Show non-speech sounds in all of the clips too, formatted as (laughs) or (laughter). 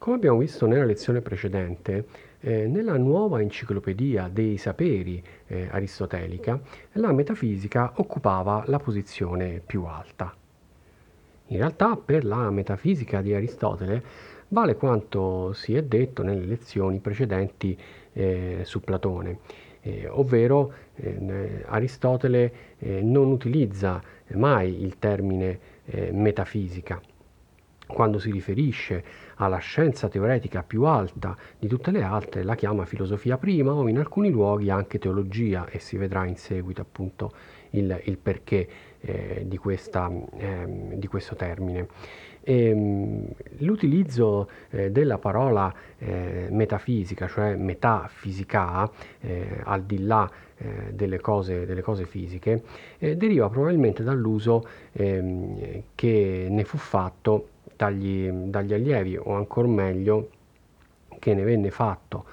Come abbiamo visto nella lezione precedente, eh, nella nuova enciclopedia dei saperi eh, aristotelica, la metafisica occupava la posizione più alta. In realtà per la metafisica di Aristotele vale quanto si è detto nelle lezioni precedenti eh, su Platone, eh, ovvero eh, Aristotele eh, non utilizza mai il termine metafisica quando si riferisce alla scienza teoretica più alta di tutte le altre, la chiama filosofia prima o in alcuni luoghi anche teologia e si vedrà in seguito appunto il, il perché eh, di, questa, eh, di, questo termine. E, ehm, l'utilizzo eh, della parola eh, metafisica, cioè metafisica, eh, al di là eh, delle cose, delle, cose, fisiche, deriva probabilmente dall'uso ehm, che ne fu fatto dagli, dagli allievi o ancora meglio che ne venne fatto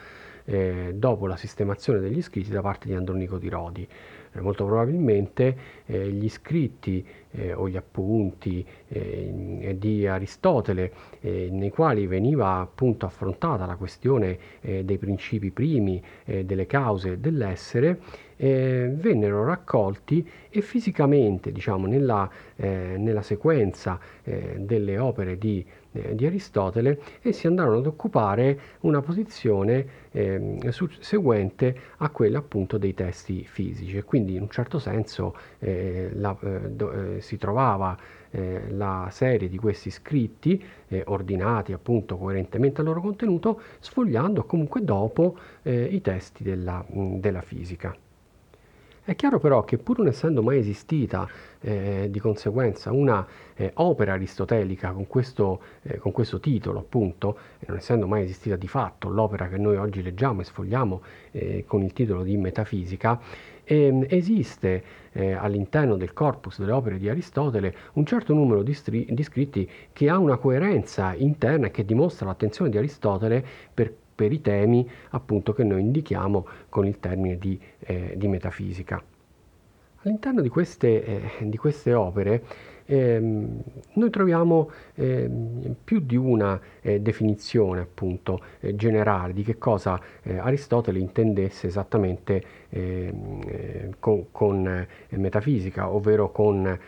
eh, dopo la sistemazione degli scritti da parte di Andronico di Rodi. Eh, molto probabilmente eh, gli scritti eh, o gli appunti eh, di Aristotele eh, nei quali veniva appunto affrontata la questione dei principi primi, delle cause dell'essere, vennero raccolti e fisicamente, diciamo, nella, nella sequenza delle opere di eh, di Aristotele e si andarono ad occupare una posizione eh, seguente a quella appunto dei testi fisici quindi in un certo senso eh, la, eh, do, eh, si trovava eh, la serie di questi scritti ordinati appunto coerentemente al loro contenuto sfogliando comunque dopo i testi della, della fisica. È chiaro però che pur non essendo mai esistita eh, di conseguenza una eh, opera aristotelica con questo, eh, con questo titolo, appunto, non essendo mai esistita di fatto l'opera che noi oggi leggiamo e sfogliamo eh, con il titolo di Metafisica, ehm, esiste eh, all'interno del corpus delle opere di Aristotele un certo numero di, stri- di scritti che ha una coerenza interna e che dimostra l'attenzione di Aristotele per per i temi appunto che noi indichiamo con il termine di, eh, di metafisica. All'interno di queste, eh, di queste opere ehm, noi troviamo eh, più di una eh, definizione appunto eh, generale di che cosa eh, Aristotele intendesse esattamente ehm, eh, con, con metafisica, ovvero con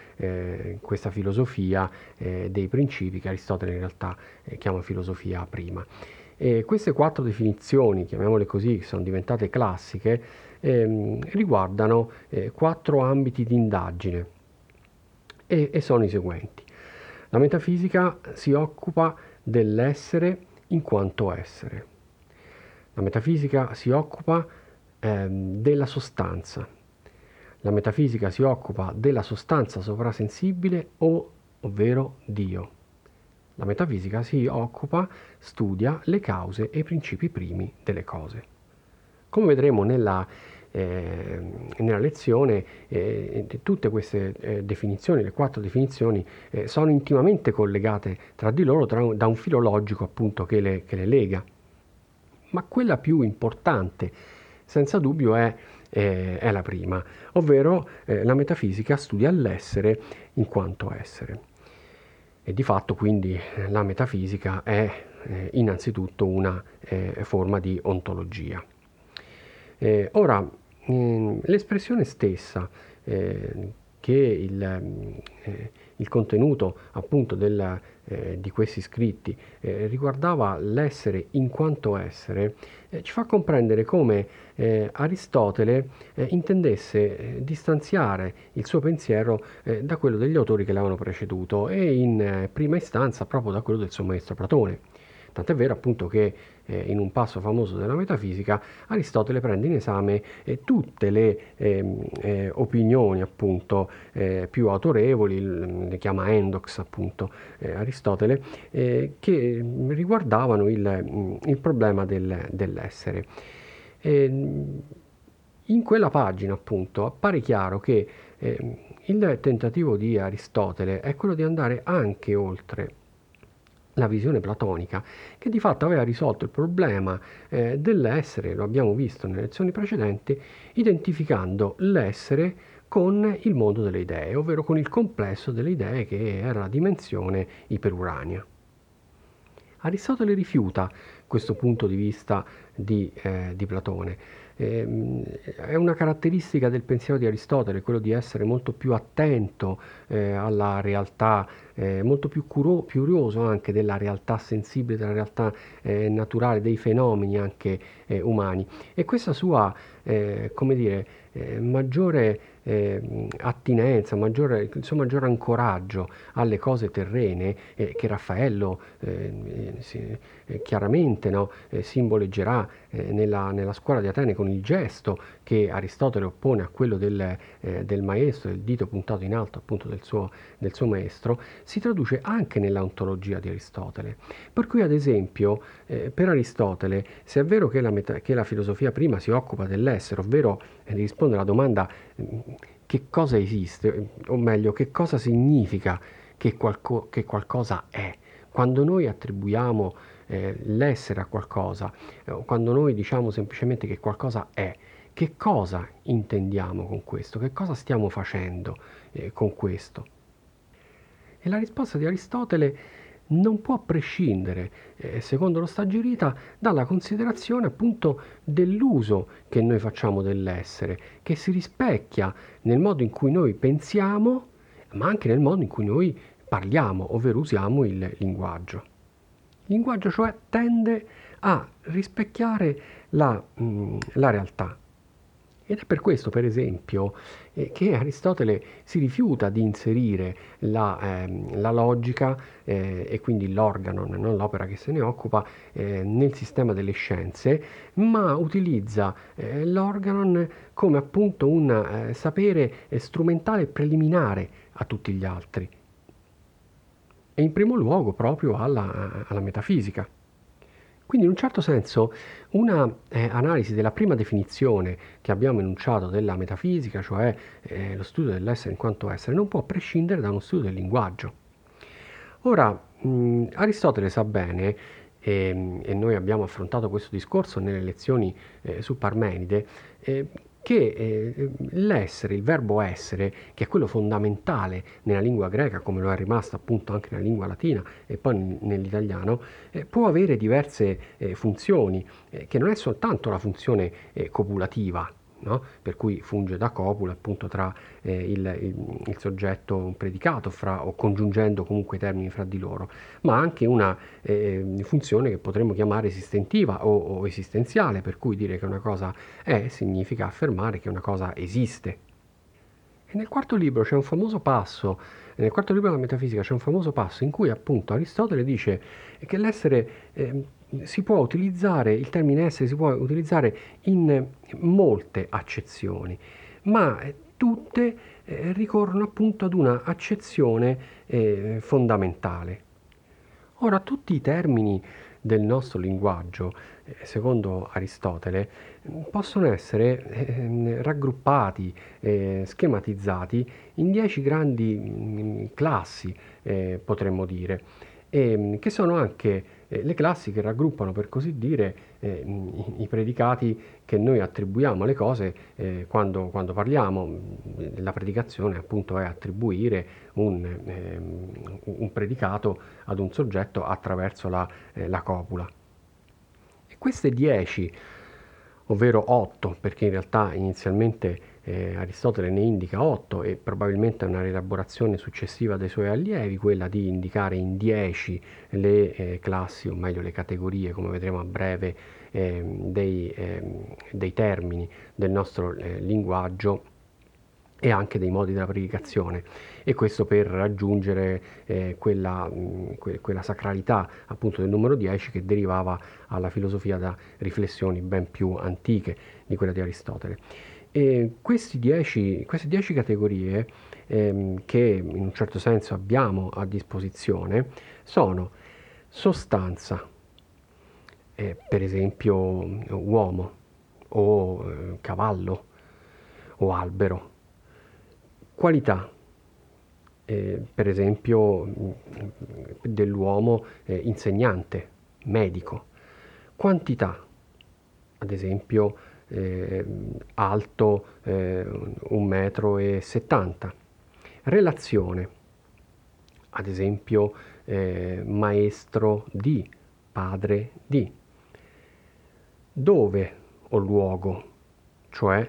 questa filosofia dei principi che Aristotele in realtà chiama filosofia prima. E queste quattro definizioni, chiamiamole così, sono diventate classiche, ehm, riguardano eh, quattro ambiti di indagine e, e sono i seguenti. La metafisica si occupa dell'essere in quanto essere. La metafisica si occupa ehm, della sostanza. La metafisica si occupa della sostanza sovrasensibile o, ovvero Dio. La metafisica si occupa, studia le cause e i principi primi delle cose. Come vedremo nella, eh, nella lezione, eh, tutte queste eh, definizioni, le quattro definizioni, eh, sono intimamente collegate tra di loro tra, da un filo logico appunto che le, che le, lega. Ma quella più importante, senza dubbio, è, eh, è la prima, ovvero eh, la metafisica studia l'essere in quanto essere. E di fatto quindi la metafisica è eh, innanzitutto una eh, forma di ontologia. Eh, ora, mm, l'espressione stessa eh, che il, eh, il, contenuto appunto del, eh, di questi scritti eh, riguardava l'essere in quanto essere, eh, ci fa comprendere come eh, Aristotele eh, intendesse distanziare il suo pensiero da quello degli autori che l'avevano preceduto e in prima istanza proprio da quello del suo maestro Platone. Tant'è vero appunto che eh, in un passo famoso della metafisica Aristotele prende in esame eh, tutte le ehm, eh, opinioni appunto eh, più autorevoli, le chiama endox appunto eh, Aristotele, eh, che riguardavano il, il problema del, dell'essere. Ehm, in quella pagina appunto appare chiaro che il tentativo di Aristotele è quello di andare anche oltre la visione platonica, che di fatto aveva risolto il problema eh, dell'essere, lo abbiamo visto nelle lezioni precedenti, identificando l'essere con il mondo delle idee, ovvero con il complesso delle idee che era la dimensione iperuranea. Aristotele rifiuta questo punto di vista di, eh, di Platone. Eh, è una caratteristica del pensiero di Aristotele, quello di essere molto più attento eh, alla realtà, eh, molto più curo- curioso anche della realtà sensibile, della realtà eh, naturale, dei fenomeni anche eh, umani. E questa sua, come dire, maggiore eh, attinenza, maggiore, il suo maggiore ancoraggio alle cose terrene eh, che Raffaello eh, si, eh, chiaramente no, eh, simboleggerà eh, nella, nella, scuola di Atene con il gesto che Aristotele oppone a quello del, del maestro, il dito puntato in alto appunto del suo, del suo maestro, si traduce anche nella ontologia di Aristotele. Per cui ad esempio per Aristotele, se è vero che la, meta, che la filosofia prima si occupa dell'essere, ovvero di rispondere alla domanda che cosa esiste, o meglio, che cosa significa che, qualco, che qualcosa è. Quando noi attribuiamo eh, l'essere a qualcosa, eh, quando noi diciamo semplicemente che qualcosa è, che cosa intendiamo con questo? Che cosa stiamo facendo eh, con questo? E la risposta di Aristotele non può prescindere, eh, secondo lo Stagirita, dalla considerazione appunto dell'uso che noi facciamo dell'essere, che si rispecchia nel modo in cui noi pensiamo, ma anche nel modo in cui noi parliamo, ovvero usiamo il linguaggio. Il linguaggio cioè tende a rispecchiare la, mh, mm, la realtà, ed è per questo, per esempio, eh, che Aristotele si rifiuta di inserire la, ehm, la logica eh, e quindi l'organon, non l'opera che se ne occupa, eh, nel sistema delle scienze, ma utilizza eh, l'organon come appunto un eh, sapere strumentale preliminare a tutti gli altri. E in primo luogo proprio alla, alla metafisica. Quindi in un certo senso una eh, analisi della prima definizione che abbiamo enunciato della metafisica, cioè eh, lo studio dell'essere in quanto essere, non può prescindere da uno studio del linguaggio. Ora, mh, Aristotele sa bene, e, e, noi abbiamo affrontato questo discorso nelle lezioni eh, su Parmenide, eh, che eh, l'essere, il verbo essere, che è quello fondamentale nella lingua greca, come lo è rimasto appunto anche nella lingua latina e poi nell'italiano, eh, può avere diverse eh, funzioni, eh, che non è soltanto la funzione eh, copulativa, no? per cui funge da copula appunto tra eh, il, il, il, soggetto predicato fra, o congiungendo comunque i termini fra di loro, ma anche una eh, funzione che potremmo chiamare esistentiva o, o esistenziale, per cui dire che una cosa è significa affermare che una cosa esiste. E nel quarto libro c'è un famoso passo, nel quarto libro della metafisica c'è un famoso passo in cui appunto Aristotele dice che l'essere eh, si può utilizzare, il termine essere si può utilizzare in molte accezioni, ma tutte eh, ricorrono appunto ad una accezione eh, fondamentale. Ora, tutti i termini del nostro linguaggio, eh, secondo Aristotele, possono essere eh, raggruppati, eh, schematizzati in dieci grandi mh, mm, classi, eh, potremmo dire, e, che sono anche eh, le classi che raggruppano, per così dire, eh, i, predicati che noi attribuiamo alle cose eh, quando, quando, parliamo. La predicazione appunto è attribuire un, ehm, un predicato ad un soggetto attraverso la, eh, la copula. E queste dieci, ovvero otto, perché in realtà inizialmente eh, Aristotele ne indica 8 e probabilmente una rielaborazione successiva dei suoi allievi, quella di indicare in 10 le eh, classi, o meglio le categorie, come vedremo a breve, eh, dei, ehm, dei, termini del nostro eh, linguaggio e anche dei modi della predicazione e questo per raggiungere eh, quella, mh, que- quella, sacralità appunto del numero 10 che derivava alla filosofia da riflessioni ben più antiche di quella di Aristotele. E dieci, queste dieci categorie ehm, che in un certo senso abbiamo a disposizione sono sostanza, eh, per esempio uomo o eh, cavallo o albero, qualità, eh, per esempio dell'uomo eh, insegnante, medico, quantità, ad esempio eh, alto eh, 1,70 m. Relazione, ad esempio eh, maestro di padre di. Dove o luogo, cioè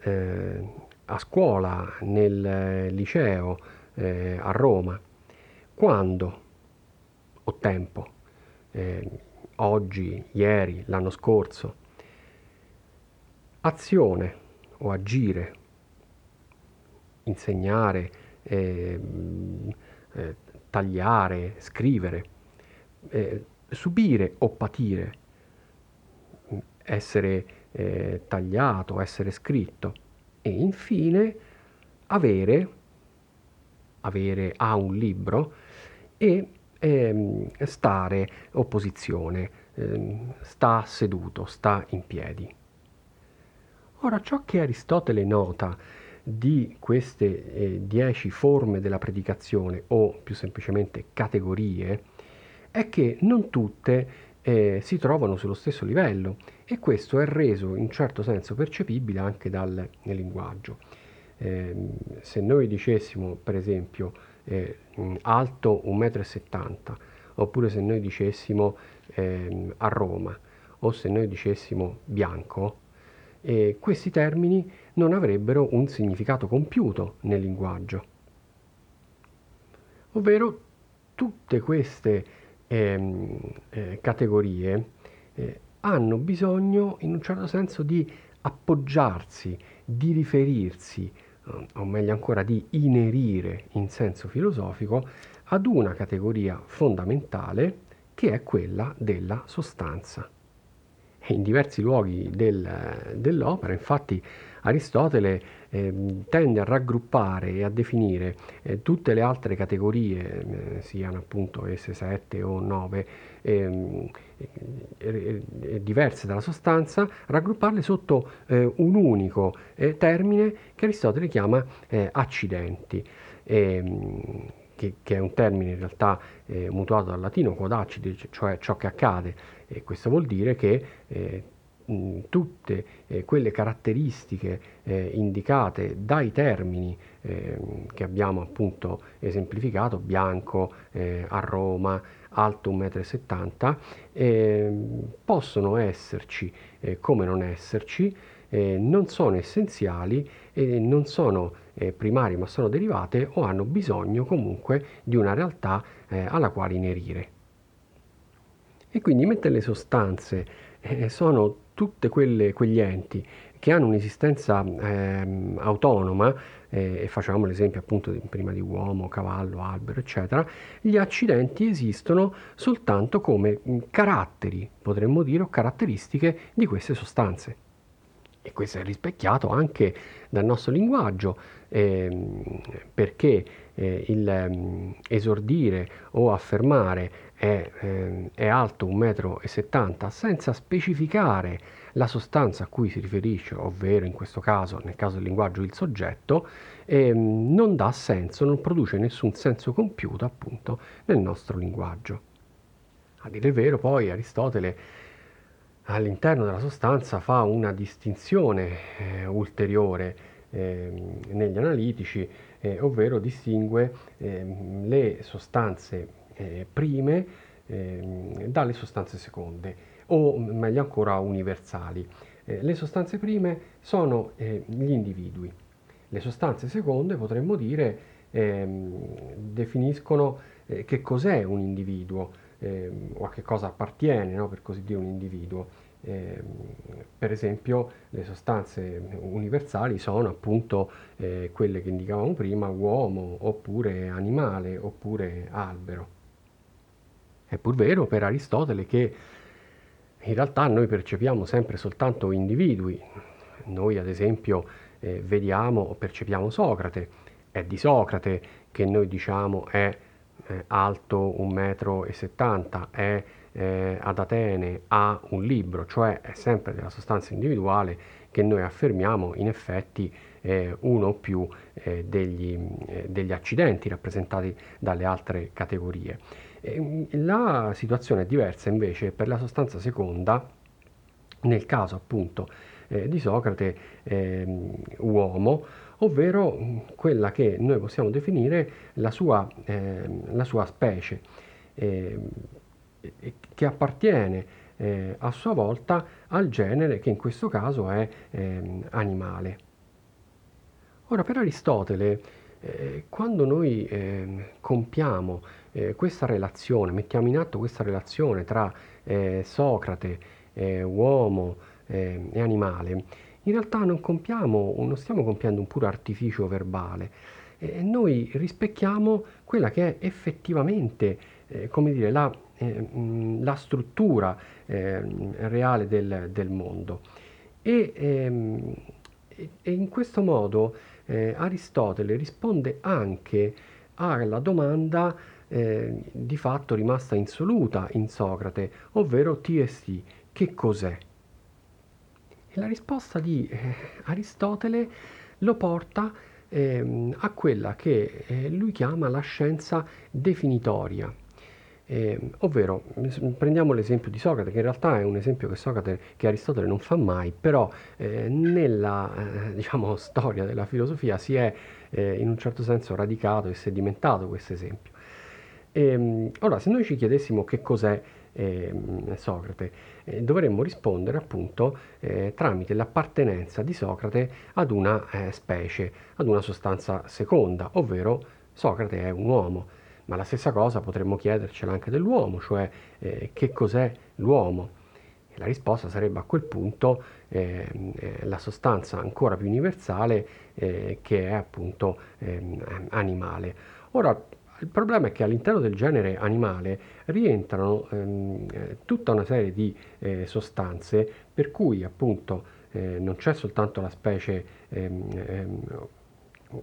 eh, a scuola, nel liceo, eh, a Roma. Quando o tempo, eh, oggi, ieri, l'anno scorso. Azione o agire, insegnare, eh, eh, tagliare, scrivere, eh, subire o patire, essere eh, tagliato, essere scritto e infine avere, avere a un libro e ehm, stare opposizione, ehm, sta seduto, sta in piedi. Ora, ciò che Aristotele nota di queste eh, dieci forme della predicazione o più semplicemente categorie è che non tutte eh, si trovano sullo stesso livello e questo è reso in certo senso percepibile anche dal linguaggio. Eh, se noi dicessimo per esempio eh, alto 1,70 m oppure se noi dicessimo eh, a Roma o se noi dicessimo bianco, eh, questi termini non avrebbero un significato compiuto nel linguaggio. Ovvero tutte queste ehm, eh, categorie eh, hanno bisogno in un certo senso di appoggiarsi, di riferirsi, o meglio ancora di inerire in senso filosofico ad una categoria fondamentale che è quella della sostanza. In diversi luoghi del, dell'opera, infatti, Aristotele eh, tende a raggruppare e a definire eh, tutte le altre categorie, eh, siano appunto esse 7 o 9, ehm, eh, eh, diverse dalla sostanza, raggrupparle sotto eh, un unico termine che Aristotele chiama accidenti. Che, che, è un termine in realtà eh, mutuato dal latino quod accide, cioè ciò che accade, e questo vuol dire che eh, tutte eh, quelle caratteristiche eh, indicate dai termini eh, che abbiamo appunto esemplificato, bianco eh, a Roma, alto 1,70 m, ehm, possono esserci. Come non esserci, non sono essenziali e non sono primari ma sono derivate o hanno bisogno comunque di una realtà alla quale inerire. E quindi mentre le sostanze sono tutti quegli enti che hanno un'esistenza eh, autonoma, eh, e facciamo l'esempio appunto prima di uomo, cavallo, albero, eccetera, gli accidenti esistono soltanto come mm, caratteri, potremmo dire, o caratteristiche di queste sostanze. E questo è rispecchiato anche dal nostro linguaggio, eh, perché eh, il eh, esordire o affermare è, eh, è alto 1,70 m senza specificare la sostanza a cui si riferisce, ovvero in questo caso, nel caso del linguaggio, il soggetto, ehm, non dà senso, non produce nessun senso compiuto appunto nel nostro linguaggio. A dire il vero, poi Aristotele all'interno della sostanza fa una distinzione eh, ulteriore eh, negli analitici, eh, ovvero distingue ehm, le sostanze eh, prime ehm, dalle sostanze seconde o meglio ancora universali. Eh, le sostanze prime sono eh, gli individui, le sostanze seconde potremmo dire ehm, definiscono che cos'è un individuo ehm, o a che cosa appartiene, no, per così dire, un individuo. Eh, per esempio le sostanze universali sono appunto eh, quelle che indicavamo prima, uomo oppure animale oppure albero. È pur vero per Aristotele che in realtà noi percepiamo sempre soltanto individui. Noi ad esempio eh, vediamo o percepiamo Socrate, è di Socrate che noi diciamo è eh, alto 1,70 m, è eh, ad Atene, ha un libro, cioè è sempre della sostanza individuale che noi affermiamo in effetti eh, uno o più eh, degli, eh, degli accidenti rappresentati dalle altre categorie. Ehm, la situazione è diversa invece per la sostanza seconda, nel caso appunto eh, di Socrate, eh, uomo, ovvero quella che noi possiamo definire la sua, eh, la sua specie. Ehm, che appartiene eh, a sua volta al genere che in questo caso è eh, animale. Ora per Aristotele eh, quando noi ehm, compiamo eh, questa relazione, mettiamo in atto questa relazione tra eh, Socrate, uomo e animale, in realtà non compiamo, non stiamo compiendo un puro artificio verbale, noi rispecchiamo quella che è effettivamente, come dire, la, la struttura reale del, del mondo. E, ehm, e in questo modo eh, Aristotele risponde anche alla domanda eh, di fatto rimasta insoluta in Socrate, ovvero TST, che cos'è? La risposta di eh, Aristotele lo porta ehm, a quella che eh, lui chiama la scienza definitoria. Eh, ovvero, prendiamo l'esempio di Socrate, che in realtà è un esempio che, Socrate, che Aristotele non fa mai, però eh, nella eh, diciamo, (laughs) storia della filosofia si è eh, in un certo senso radicato e sedimentato questo esempio. E, ehm, se noi ci chiedessimo che cos'è ehm, Socrate, eh, dovremmo rispondere appunto eh, tramite l'appartenenza di Socrate ad una specie, ad una sostanza seconda, ovvero Socrate è un uomo. Ma la stessa cosa potremmo chiedercela anche dell'uomo, cioè eh, che cos'è l'uomo? la risposta sarebbe a quel punto eh, la sostanza ancora più universale eh, che è appunto ehm, animale. Ora, il problema è che all'interno del genere animale rientrano ehm, tutta una serie di eh, sostanze per cui appunto eh, non c'è soltanto la specie ehm, ehm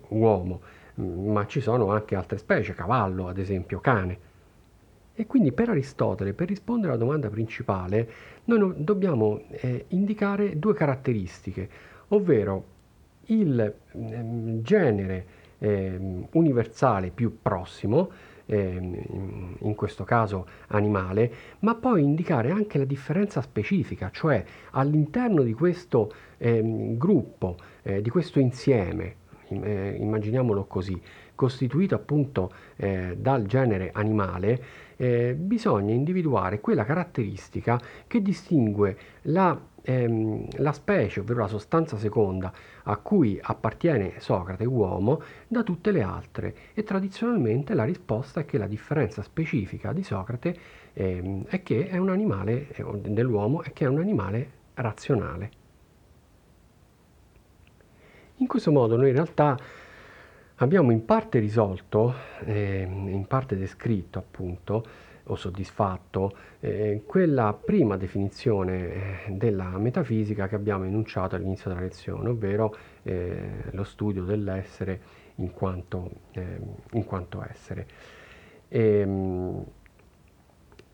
uomo, ma ci sono anche altre specie, cavallo ad esempio, cane. E quindi per Aristotele, per rispondere alla domanda principale, noi dobbiamo eh, indicare due caratteristiche, ovvero il eh, genere eh, universale più prossimo, ehm, in questo caso animale, ma poi indicare anche la differenza specifica, cioè all'interno di questo ehm, gruppo, eh, di questo insieme eh, immaginiamolo così, costituito appunto eh, dal genere animale, eh, bisogna individuare quella caratteristica che distingue la, ehm, la, specie, ovvero la sostanza seconda a cui appartiene Socrate, uomo, da tutte le altre. E tradizionalmente la risposta è che la differenza specifica di Socrate ehm, è che è un animale, eh, dell'uomo, è che è un animale razionale. In questo modo noi in realtà abbiamo in parte risolto, eh, in parte descritto appunto, o soddisfatto, eh, quella prima definizione eh, della metafisica che abbiamo enunciato all'inizio della lezione, ovvero eh, lo studio dell'essere in quanto, ehm, in quanto essere. E, ehm,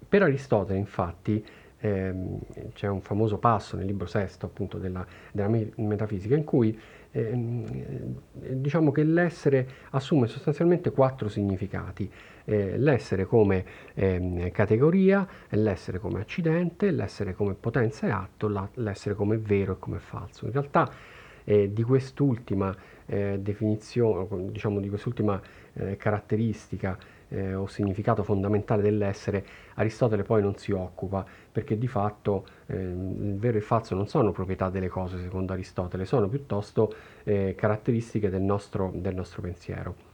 per Aristotele, infatti, ehm, c'è un famoso passo nel libro sesto appunto della, della metafisica in cui eh, diciamo che l'essere assume sostanzialmente quattro significati. Eh, l'essere come eh, categoria, l'essere come accidente, l'essere come potenza e atto, l'essere come vero e come falso. In realtà eh, di quest'ultima eh, definizione, diciamo di quest'ultima eh, caratteristica eh, o significato fondamentale dell'essere, Aristotele poi non si occupa, perché di fatto eh, il vero e il falso non sono proprietà delle cose, secondo Aristotele, sono piuttosto eh, caratteristiche del nostro, del nostro pensiero.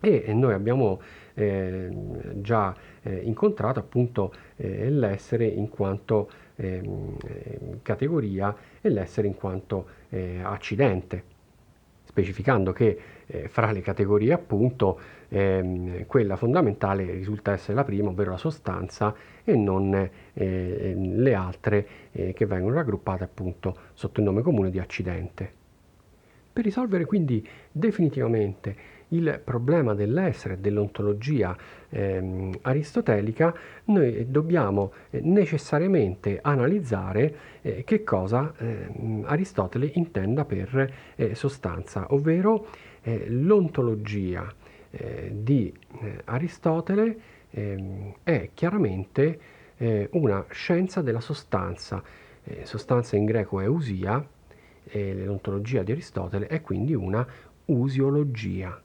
E noi abbiamo eh, già eh, incontrato appunto eh, l'essere in quanto ehm, categoria e l'essere in quanto eh, accidente specificando che eh, fra le categorie appunto ehm, quella fondamentale risulta essere la prima, ovvero la sostanza, e non eh, le altre eh, che vengono raggruppate appunto sotto il nome comune di accidente. Per risolvere quindi definitivamente il problema dell'essere, dell'ontologia ehm, aristotelica, noi dobbiamo eh, necessariamente analizzare eh, che cosa eh, Aristotele intenda per eh, sostanza, ovvero eh, l'ontologia eh, di Aristotele ehm, è chiaramente una scienza della sostanza. sostanza in greco è usia, l'ontologia di Aristotele è quindi una usiologia.